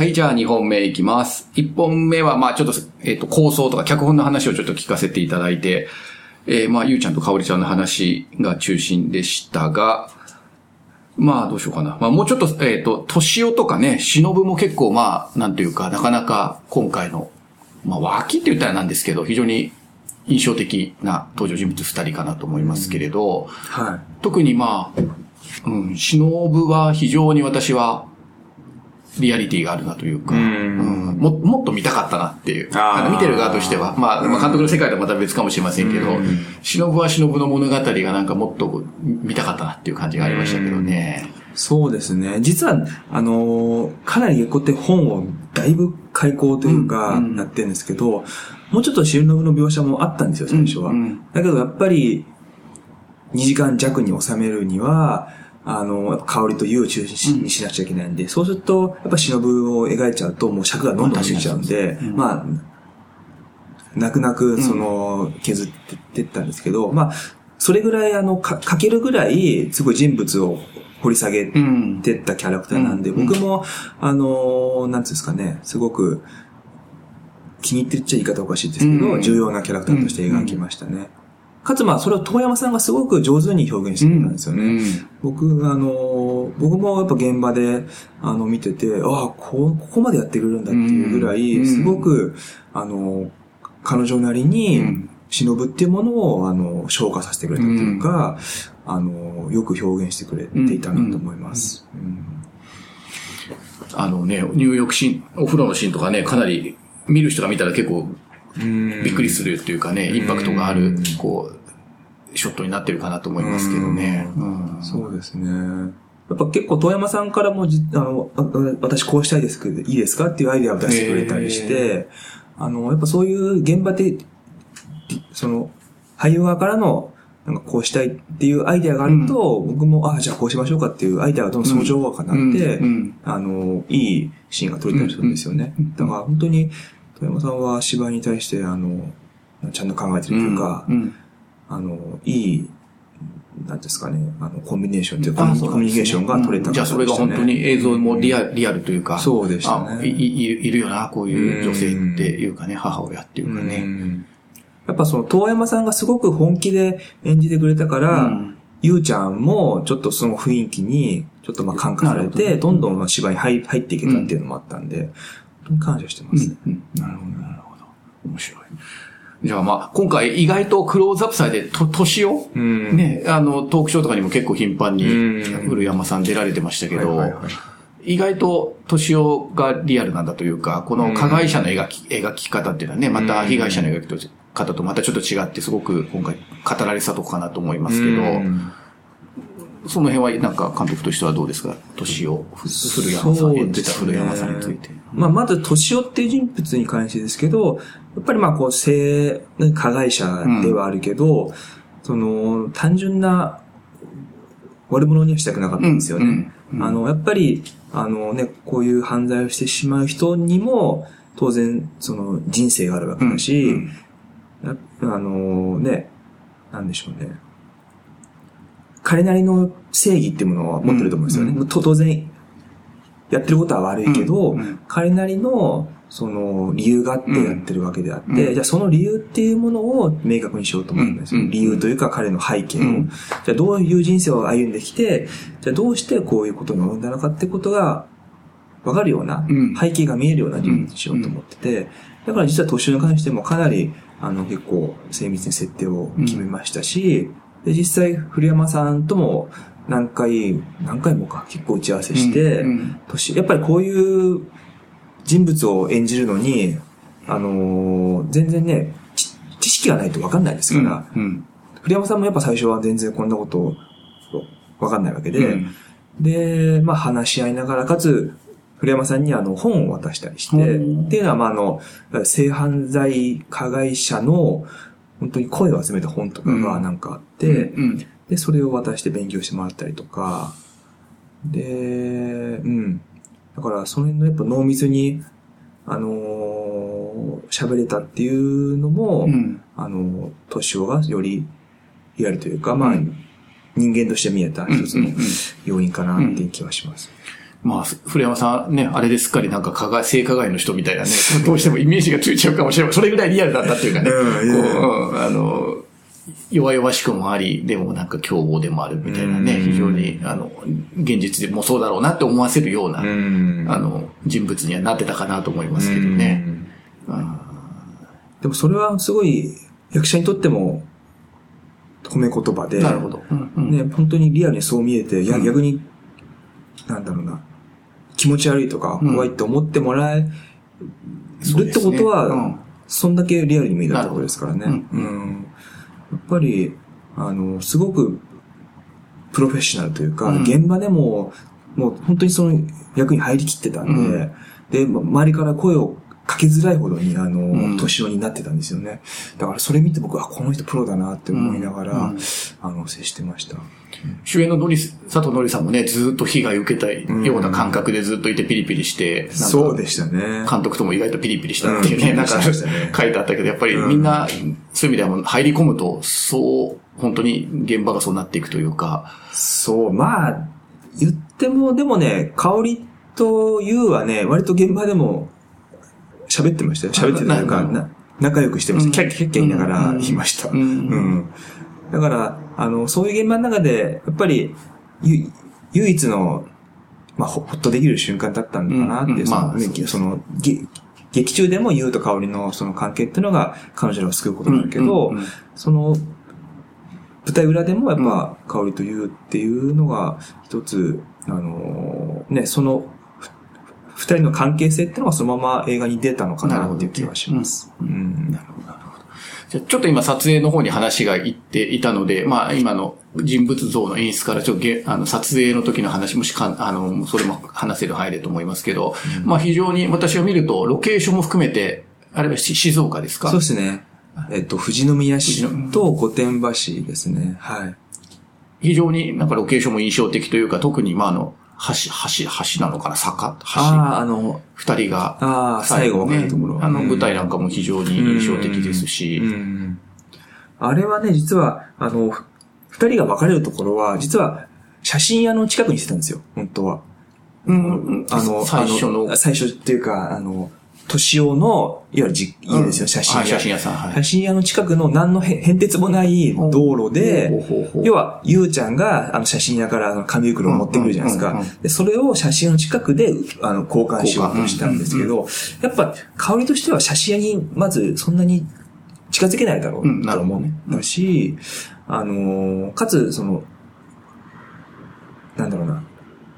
はい、じゃあ2本目いきます。1本目は、まあちょっと、えっ、と、構想とか脚本の話をちょっと聞かせていただいて、えーまあゆうちゃんとかおりちゃんの話が中心でしたが、まあどうしようかな。まあもうちょっと、えっ、と、年男とかね、忍も結構まあ、なんていうか、なかなか今回の、まあ脇って言ったらなんですけど、非常に印象的な登場人物2人かなと思いますけれど、は特にまあ、うん、忍は非常に私は、リアリティがあるなというか、うんうんももっと見たかったなっていう。あ見てる側としては、まあ、まあ監督の世界とはまた別かもしれませんけど、うん忍は忍の物語がなんかもっと見たかったなっていう感じがありましたけどね。い。そうですね。実は、あのーかなりこうやって本をだいぶ開講というか、うんうんなってるんですけど、もうちょっと忍の描写もあったんですよ、最初は。うんうんだけどやっぱり、2時間弱に収めるには、あの、香りと湯を中心にしなくちゃいけないんで、そうすると、やっぱ忍を描いちゃうと、もう尺がどんどん伸びちゃうんで、うんまあ、泣く泣く、その、削ってったんですけど、まあ、それぐらい、あの、か、書けるぐらい、すごい人物を掘り下げうん。てったキャラクターなんで、うん。僕も、あの、なんつうんですかね、すごく、気に入ってるっちゃ言い方おかしいですけど、うん。重要なキャラクターとして描きましたね。かつ、まあ、それを遠山さんがすごく上手に表現してくれたんですよね。うん僕、あの、僕もやっぱ現場で、あの、見てて、ああ、こ、ここまでやってくれるんだっていうぐらうんい、すごく、あの、彼女なりうにん、忍っていうものを、あの、消化させてくれたというか、あの、よく表現してくれていたなと思います。うん。あのね、入浴シーン、お風呂のシーンとかね、かなり見る人が見たら結構びっくりするっていうかね、インパクトがある、こう、ショットになってるかなと思いますけどね。うん。そうですね。やっぱ結構遠山さんからもじ、あの、あ私こうしたいですけど、いいですかっていうアイデアを出してくれたりして、あの、やっぱそういう現場で、その、俳優側からの、なんかこうしたいっていうアイデアがあると、僕も、あじゃあこうしましょうかっていうアイデアがどんどん相乗化になって、うん。うん。あの、いいシーンが撮れたりするんですよね。だから本当に、遠山さんは芝居に対して、あの、ちゃんと考えてるというか、うんあの、いい、なんですかね、あの、コンビネーションというか、あコミュニケーションが取れたうんじゃあそれが本当に映像もリアル。リアルというか、そうでしたね。あいいいるよな、こういう女性っていうかね、母親っていうかうね。ん。やっぱその、遠山さんがすごく本気で演じてくれたから、うん。ゆうちゃんもちょっとその雰囲気に、ちょっとまあ感化されて、ど。どんどんまあ芝居に入入っていけたっていうのもあったんで、本当に感謝してます。ね。うん。なるほど、なるほど。面白い。じゃあまあ、今回意外とクローズアップされて、と、年を、うん。ね、あの、トークショーとかにも結構頻繁に、うん。古山さん出られてましたけど、意外と年をがリアルなんだというか、この加害者の描き、描き方っていうのはね、また被害者の描き方とまたちょっと違って、すごく今回語られてたとこかなと思いますけど、うん。その辺はなんか監督としてはどうですか？年を、ふ古山さん、演じた古山さんについて。まあ、まず、年男っていう人物に関してですけど、やっぱりまあ、こう、性、加害者ではあるけど、その、単純な悪者にはしたくなかったんですよね。うんうんあの、やっぱり、あのね、こういう犯罪をしてしまう人にも、当然、その、人生があるわけだし、あのね、なんでしょうね。彼なりの正義っていうものを持ってると思うんですよね。うんと当然、やってることは悪いけど、彼なりの、その、理由があってやってるわけであって、うん。じゃあその理由っていうものを明確にしようと思うんですよ。うん理由というか彼の背景を。うん。じゃあどういう人生を歩んできて、じゃあどうしてこういうことに及んだのかってことが、わかるような、うん。背景が見えるような人物にしようと思ってて、だから実は年に関してもかなり、あの、結構精密に設定を決めましたし、で、実際、古山さんとも何回、何回もか、結構打ち合わせして、年やっぱりこういう人物を演じるのに、あのー全然ね、知知識がないと分かんないですから、うん古山さんもやっぱ最初は全然こんなこと分かんないわけで、うん。で、まあ話し合いながら、かつ、古山さんにあの本を渡したりして、うん。っていうのはまああの、性犯罪加害者の本当に声を集めた本とかがなんかあって、うんで、それを渡して勉強してもらったりとか、で、うん。だから、その辺のやっぱ濃密に、あのー喋れたっていうのも、うん。あの、年男がよりリアルというか、まあ、うん。人間として見えた一つの要因かなっていう気はします。まあ、古山さんね、あれですっかりなんか加害、性加害の人みたいなね、どうしてもイメージがついちゃうかもしれない。それぐらいリアルだったっていうかね、うん。こう、うん。あの、弱々しくもあり、でもなんか凶暴でもあるみたいなね、うん。非常に、あの、現実でもそうだろうなって思わせるような、ん。あの、人物にはなってたかなと思いますけどね。でもそれはすごい役者にとっても褒め言葉で、なるほど。うんうん。ね、本当にリアルにそう見えて、いやうん。逆に、なんだろうな、気持ち悪いとかうん。怖いって思ってもらえるってことは、うん。そんだけリアルに見えたってことですからね。うんやっぱり、あの、すごくプロフェッショナルというか、うん。現場でも、もう本当にその役に入りきってたんで、うん。で、ま周りから声をかけづらいほどに、あの、ん。年寄りになってたんですよね。だからそれ見て僕は、あこの人プロだなって思いながら、うん。うんあの、接してました。主演ののり、佐藤のりさんもね、ずっと被害を受けたような感覚でずっといてピリピリして、そうでしたね。監督とも意外とピリピリしたっていうね、うん。なんか書いてあったけど、やっぱりみんな、そういう意味ではもう入り込むと、そう、本当に現場がそうなっていくというか、そう、まあ、言っても、でもね、香りと優はね、割と現場でも喋ってましたよ。喋ってたというか、仲良くしてました。キャッキャッキャ言いながら言いました。うん。うん。だから、あの、そういう現場の中で、やっぱり、ゆ唯一の、まあ、ほほっとできる瞬間だったのかなっていう、うん。その、劇中でも優と香りのその関係っていうのが彼女らを救うことなんだけど、その、舞台裏でもやっぱ、香りと優っていうのが一つ、あのーね、その、ふ二人の関係性っていうのがそのまま映画に出たのかなっていう気がします。うんなるほど、なるほど。じゃあちょっと今撮影の方に話がいっていたので、まあ今の人物像の演出からちょっとげあの撮影の時の話もしか、あの、それも話せる範囲でと思いますけど、まあ非常に私が見ると、ロケーションも含めて、あれはし静岡ですか？そうですね。えっと、富士宮市と御殿場市ですね。はい。非常になんかロケーションも印象的というか、特にまああの、橋、橋、橋なのかな？坂？橋？ああ、あの、二人が、ああ、最後分かるところ。あのうん。舞台なんかも非常に印象的ですし、うん。あれはね、実は、あの、ふ二人が別れるところは、実は、写真屋の近くにしてたんですよ、本当は。うんあの、最初の。最初っていうか、あの、年男の、いわゆるじ家ですよ、うん。写真屋。はい写真屋さんはい。写真屋の近くの何のへ変哲もない道路で要は、ゆうちゃんが、あの、写真屋からあの紙袋を持ってくるじゃないですか。で、それを写真屋の近くで、あの、交換しようとしたんですけど、やっぱ、香りとしては写真屋に、まず、そんなに近づけないだろうと思ったし、あの、かつ、その、なんだろうな、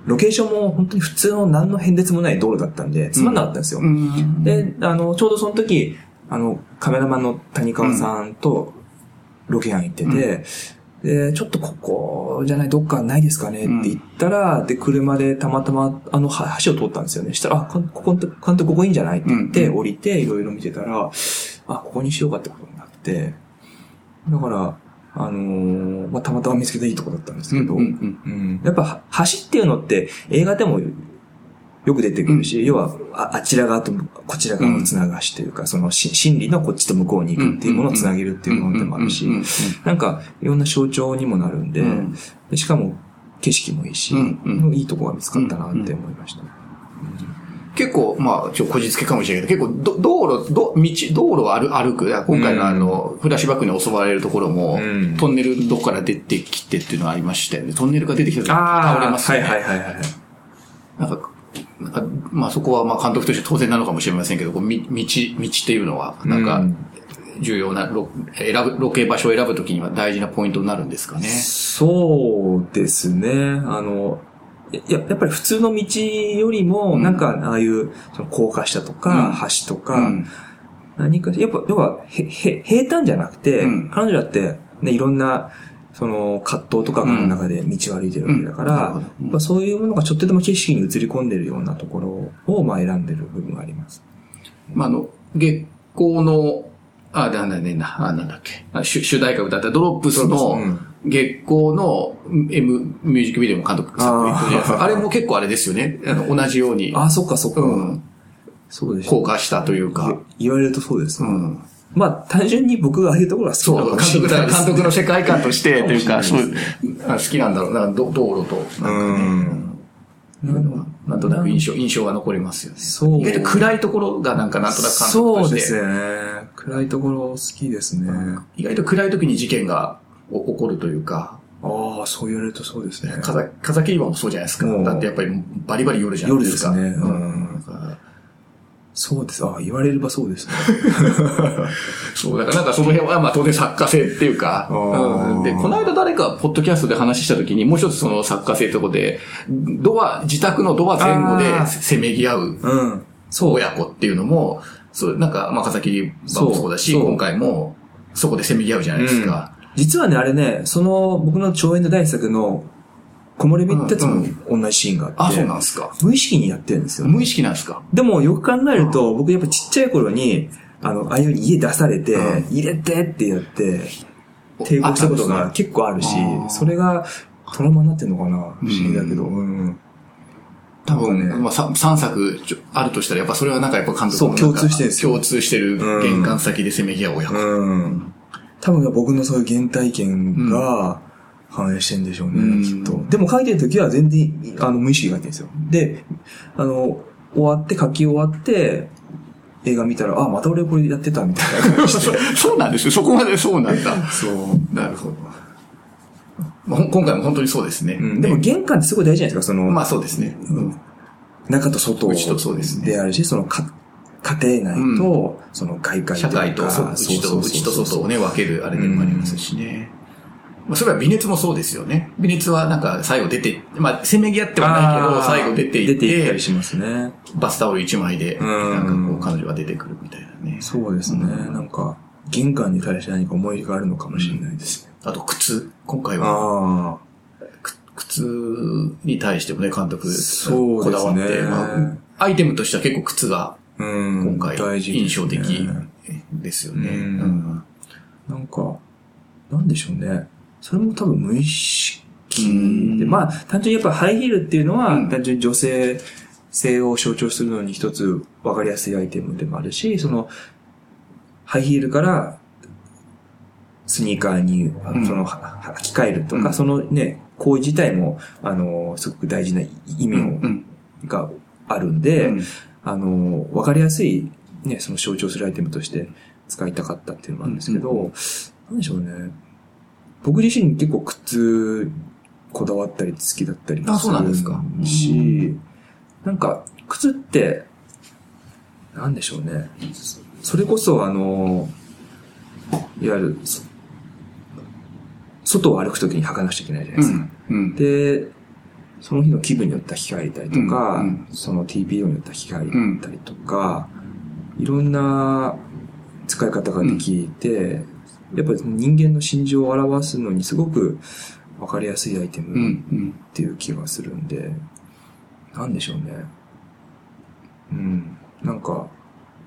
ロケーションも本当に普通の何の変哲もない道路だったんで、つまんなかったんですよ。うん。で、あの、ちょうどその時、あの、カメラマンの谷川さんとロケ班行ってて、で、ちょっとここじゃない、どっかないですかねって言ったら、で、車でたまたま、あの、は橋を通ったんですよね。したら、あ、こここ、監督ここいいんじゃないって言って、うん降りて、いろいろ見てたら、あ、ここにしようかってことになって、だから、あのーまあ、たまたま見つけたいいとこだったんですけど、うんうん。うんやっぱ、は橋っていうのって映画でもよく出てくるし、要はあ、あちら側とこちら側をつながしというか、そのし心理のこっちと向こうに行くっていうものをつなげるっていうものでもあるしうんうんうんうん、なんかいろんな象徴にもなるんで、うん。でしかも景色もいいし、うんうん。いいとこが見つかったなって思いました。結構、まあ、ちょこじつけかもしれないけど、結構、ど道路、ど道、道路を歩歩く、今回のあの、フラッシュバックに襲われるところも、うんトンネルどこから出てきてっていうのがありましたよね。トンネルが出てきた時倒れますよね。はいはいはいはい。なんか、なんかまあそこはまあ監督として当然なのかもしれませんけど、こうみ道、道っていうのは、なんかうん、重要なロ、選ぶ、ロケ場所を選ぶときには大事なポイントになるんですかね。そうですね。あの、や、やっぱり普通の道よりも、うん。なんか、ああいう、その高架下とか、うん。橋とか、うん。何か、やっぱ、要は、へ、へ、平坦じゃなくて、うん。彼女だって、ね、いろんな、その、葛藤とかがある中で道を歩いてるわけだから、うん。なるほど。うん。やっぱそういうものがちょっとでも景色に映り込んでるようなところを、まあ選んでる部分があります。まあ、あの、月光の、あ、なんだねな、あ、なんだっけ。あ主主題歌歌ったドロップスの月光の M ミュージックビデオも監督作品じゃないですか。あれも結構あれですよね。あの同じように、あ、そっかそっか。うん、そうです効果したというか。言われるとそうですね。うん。まあ、単純に僕がああいうところが好きそう、なのかもし監督だ、れないです監督の世界観として、というか、そう好きなんだろうな、ど道路と、なんかね、うんなんとなく印象、印象が残りますよね。そう。意外と暗いところがなんかなんとなく感そう覚として。ですね。暗いところ好きですね。意外と暗い時に事件がお起こるというか、ああ、そう言われるとそうですね。風風切り場もそうじゃないですか。うんだってやっぱりバリバリ夜じゃないですか。夜ですねうんうんそうです。ああ、言われればそうですね。そう、だからなんかその辺はまあ当然作家性っていうか、うんで、この間誰かポッドキャストで話した時にもう一つその作家性ってとこで、ドア、自宅のドア前後でせめぎ合ううん。そう。親子っていうのも、そう、なんか、まあ、風切り場もそうだし、今回もそこでせめぎ合うじゃないですか。実はね、あれね、その、僕の長編の大作の、木漏れ日ってやつも同じシーンがあって、あ、そうなんですか。無意識にやってるんですよ、無意識なんですかでもよく考えると、僕やっぱちっちゃい頃に、あの、ああいう家出されて、うん入れてってやって、抵抗したことが結構あるしね、それがトラウマになってんのかな不思議だけど。ううん。多分、ねまあ、さ3作あるとしたら、やっぱそれはなんかやっぱ監督の共通してるんですよ共通してる玄関先でせめぎ合う親子。うん。多分僕のそういう原体験が反映してんでしょうね、うんきっと。でも書いてる時は全然、あの、無意識で書いてるんですよ。で、あの、終わって、書き終わって、映画見たら、あ、また俺これやってたみたいな感じで。そうなんですよ。そこまでそうなんだ。そう。なるほど。まあ今回も本当にそうですね。うん、でも玄関ってすごい大事じゃないですか、その、まあそうですね。うん中と外内とそうですねであるし、そのか家庭内と、その外界社会と、内と、内と外をね、分けるあれでもありますしね。まあ、それは微熱もそうですよね。微熱はなんか最後出て、まあ、せめぎ合ってはないけど、最後出ていって、出ていったりしますね。バスタオル一枚で、うんなんかこう、彼女が出てくるみたいなね。そうですね。うんなんか、玄関に対して何か思いがあるのかもしれないですね。あと、靴。今回は、靴に対してもね、監督、こだわって、まあ、アイテムとしては結構靴が。今回印象的ですよね。なんか、なんでしょうね。それも多分無意識うん。で、まあ、単純にやっぱハイヒールっていうのは、うん。単純に女性性を象徴するのに一つ分かりやすいアイテムでもあるし、その、ハイヒールからスニーカーに、その、履き替えるとか、うん。そのね、行為自体も、あの、すごく大事な意味を、うん。があるんで、うんあの、わかりやすい、ね、その象徴するアイテムとして使いたかったっていうのもあるんですけど、うんなんでしょうね。僕自身結構靴こだわったり好きだったりあそうなんですかし、なんか靴って、なんでしょうね。それこそあの、いわゆる、そ外を歩くときに履かなくちゃいけないじゃないですか。うん。で、その日の気分によっては着替えたりとか、うんうんその TPO によっては着替えたりとか、いろんな使い方ができて、やっぱり人間の心情を表すのにすごくわかりやすいアイテムん。っていう気がするんで、なんでしょうね。うん。なんか、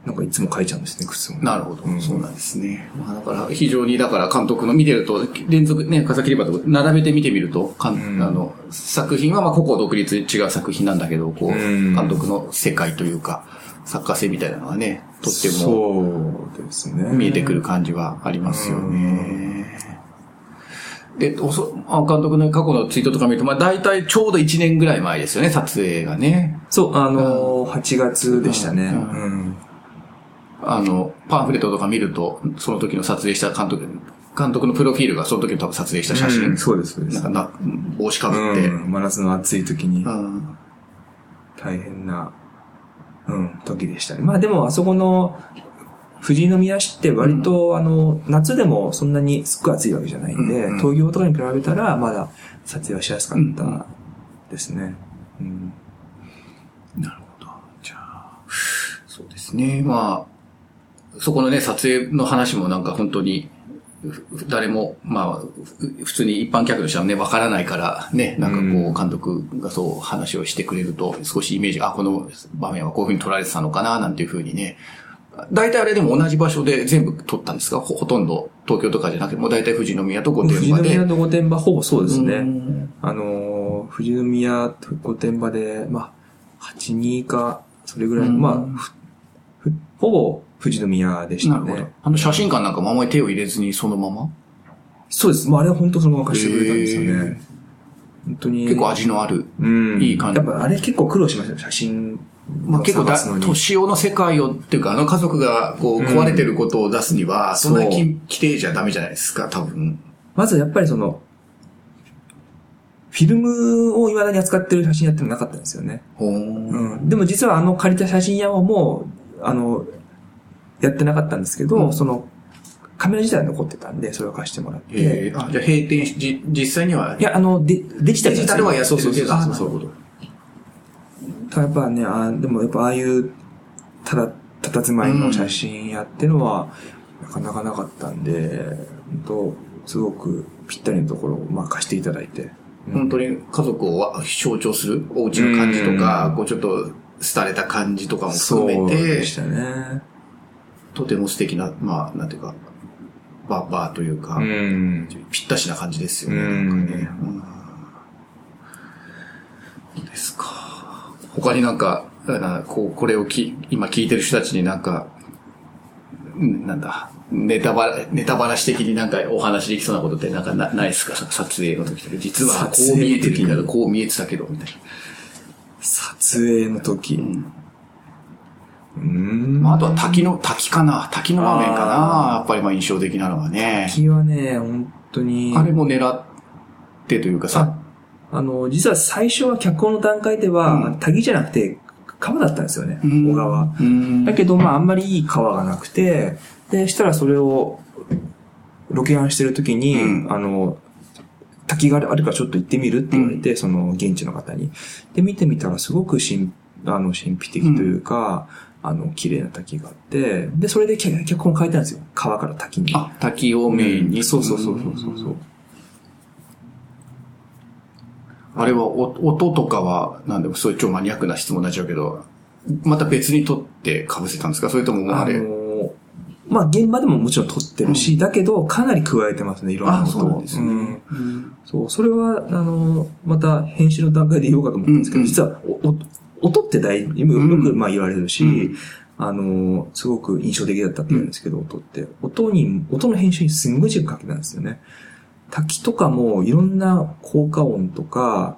なんかいつも書いちゃうんですね、靴をね、なるほど、うんそうなんですね。まあだから、非常に、だから監督の見てると、連続ね、風切り場と並べて見てみると、かんうんあの、作品はまあ個々独立違う作品なんだけど、こう、うん監督の世界というか、作家性みたいなのがね、とってもそうですね。見えてくる感じはありますよね。で、おそあ監督の過去のツイートとか見ると、まあ大体ちょうど1年ぐらい前ですよね、撮影がね。そう、あのー、8月でしたね。ううんあの、パンフレットとか見ると、その時の撮影した監督、監督のプロフィールがその時の多分撮影した写真。うんそうです、そうですなんか。な、帽子かぶって。うん、真夏の暑い時にうん大変な、うん、時でしたね。まあでもあそこの富士宮市って割と、あの、夏でもそんなにすっごい暑いわけじゃないんで、うん東京とかに比べたらまだ撮影はしやすかっうんたですね。うんなるほど。じゃあ、そうですね。まあ、そこのね、撮影の話もなんか本当に、ふ誰も、まあ、ふ普通に一般客としてはね、わからないから、ね、なんかこう監督がそう話をしてくれると、少しイメージ、あ、この場面はこういうふうに撮られてたのかな、なんていうふうにね。大体あれでも同じ場所で全部撮ったんですか？ほほとんど東京とかじゃなくて、もう大体富士宮と御富士殿場で。宮と御殿場ほぼそうですうね。んあのー、富士宮と御殿場で、まあ、8、2か、それぐらい、うんまあ、ほぼ富士宮でしたなるほどね。。あの写真館なんかもあんまり手を入れずにそのまま？そうです。まあ、あれは本当そのまま貸してくれたんですよね。本当に。結構味のある。うん。いい感じやっぱあれ結構苦労しましたよ、写真。まあ結構だ年男の世界を、っていうか、あの家族がこう壊れてることを出すには、そんなそうにき綺麗じゃダメじゃないですか、多分。まずやっぱりその、フィルムを未だに扱ってる写真屋ってのなかったんですよね。うん。でも実はあの借りた写真屋はもう、あの、やってなかったんですけど、うん。その、カメラ自体は残ってたんで、それを貸してもらって。えー。あ、じゃあ閉店し、じ実際には、いや、あの、デデジタルデジタルはやってるけど、そうそうそうそう。あなるほど。ただやっぱね、あでもやっぱああいう、ただ、佇まいの写真やってのは、なかなかなかったんで、本当すごくぴったりのところを、まあ貸していただいて。本当に家族をわ象徴するお家の感じとか、うん。こうちょっと廃れた感じとかも含めそうてで、したね。とても素敵な、まあ、なんていうか、ババーというか、ん。ぴったしな感じですよね。うんなんかねうんですか。他になんか、なこう、これをき今聞いてる人たちになんか、んなんだ、ネタバラ、ネタバラシ的になんかお話できそうなことってなんかなないですか？撮影の時とか。実はこう見えてるけど、こう見えてたけど、みたいな。撮影の時。んうん。まあ、あとは滝の、滝かな滝の場面かなやっぱりまあ印象的なのはね。滝はね、本当に。あれも狙ってというかさ、あの、実は最初は脚本の段階では、うん滝じゃなくて、川だったんですよね、うん小川。うんだけど、まあ、あんまりいい川がなくて、で、したらそれを、ロケハンしてる時に、うんあの、滝があるからちょっと行ってみるって言われて、その現地の方に。で、見てみたらすごく神、あの、神秘的というか、あの、綺麗な滝があって、で、それで脚脚本書いたんですよ。川から滝に。あ、滝をメインに。そうそうそうそうそうそう。あれはお音とかは、なんでもそういう超マニアックな質問になっちゃうけど、また別に撮って被せたんですか？それともああれ？のまあ、現場でももちろん撮ってるし、だけど、かなり加えてますね、いろんなあ、ことを。そうなんですね。うんうんそう、それは、あの、また編集の段階で言おうかと思ったんですけど、うんうん実はお、お音って大、よく、うんまあ言われるし、うんあの、すごく印象的だったって言うんですけど、音って。音に、音の編集にすんごい時間かけたんですよね。滝とかもいろんな効果音とか、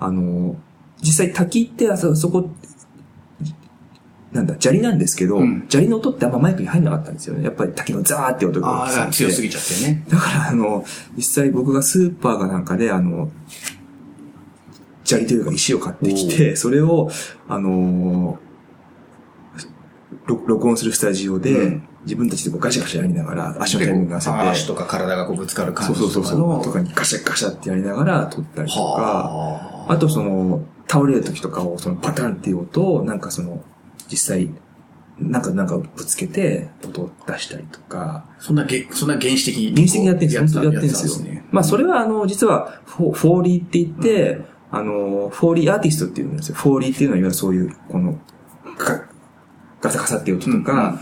あの、実際滝ってあそそこ、なんだ、砂利なんですけど、うん砂利の音ってあんまマイクに入んなかったんですよね。やっぱり滝のザーって音が強すぎちゃってね。だから、あの、実際僕がスーパーかなんかで、あの、砂利というか石を買ってきて、それを、あの録録音するスタジオで、うん自分たちでこうガシャガシャやりながら、足のタイミング合わせて、足とか体がこうぶつかる感じとかそうそうそう、との。かにガシャガシャってやりながら撮ったりとか、はあ。あとその、倒れる時とかを、そのパタンっていう音を、なんかその、実際、なんか、なんかぶつけて、音を出したりとか、そんなげ、そんな原始的に。原始的にやってるんですよ。や本当にやってるんですよ。まあ、それは、あの、実は、フォフォーリーって言って、あの、フォーリーアーティストっていうんですよ。フォーリーっていうのは、いわゆるそういう、この、ガガサガサって音とか、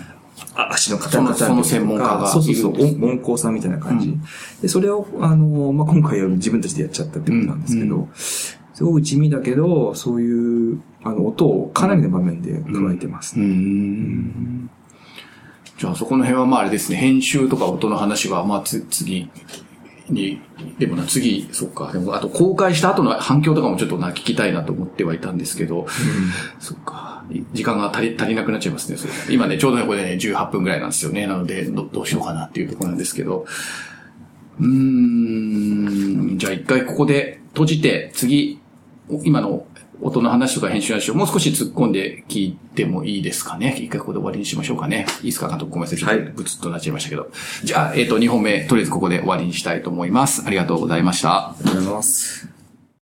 あ足の硬いそのその専門家がそうそうそう、音音工さんみたいな感じ。うんで、それを、あの、まあ、今回は自分たちでやっちゃったってことなんですけど、うんすごく地味だけど、そういう、あの、音をかなりの場面で加えてますう。ん。じゃあそこの辺はまああれですね、編集とか音の話はまあつ次に、でもな、次、そっか、でもあと公開した後の反響とかもちょっとな、聞きたいなと思ってはいたんですけど、そっか、時間が足り、足りなくなっちゃいますね、それ。今ね、ちょうどね、これね、18分ぐらいなんですよね。なので、どどうしようかなっていうところなんですけど、うーん、じゃあ一回ここで閉じて、次、今の音の話とか編集の話をもう少し突っ込んで聞いてもいいですかね？一回ここで終わりにしましょうかね。いいですか？監督ごめんなさい。ちょっとブツッとなっちゃいましたけど。じゃあ、えっ、と、2本目、とりあえずここで終わりにしたいと思います。ありがとうございました。ありがとうございます。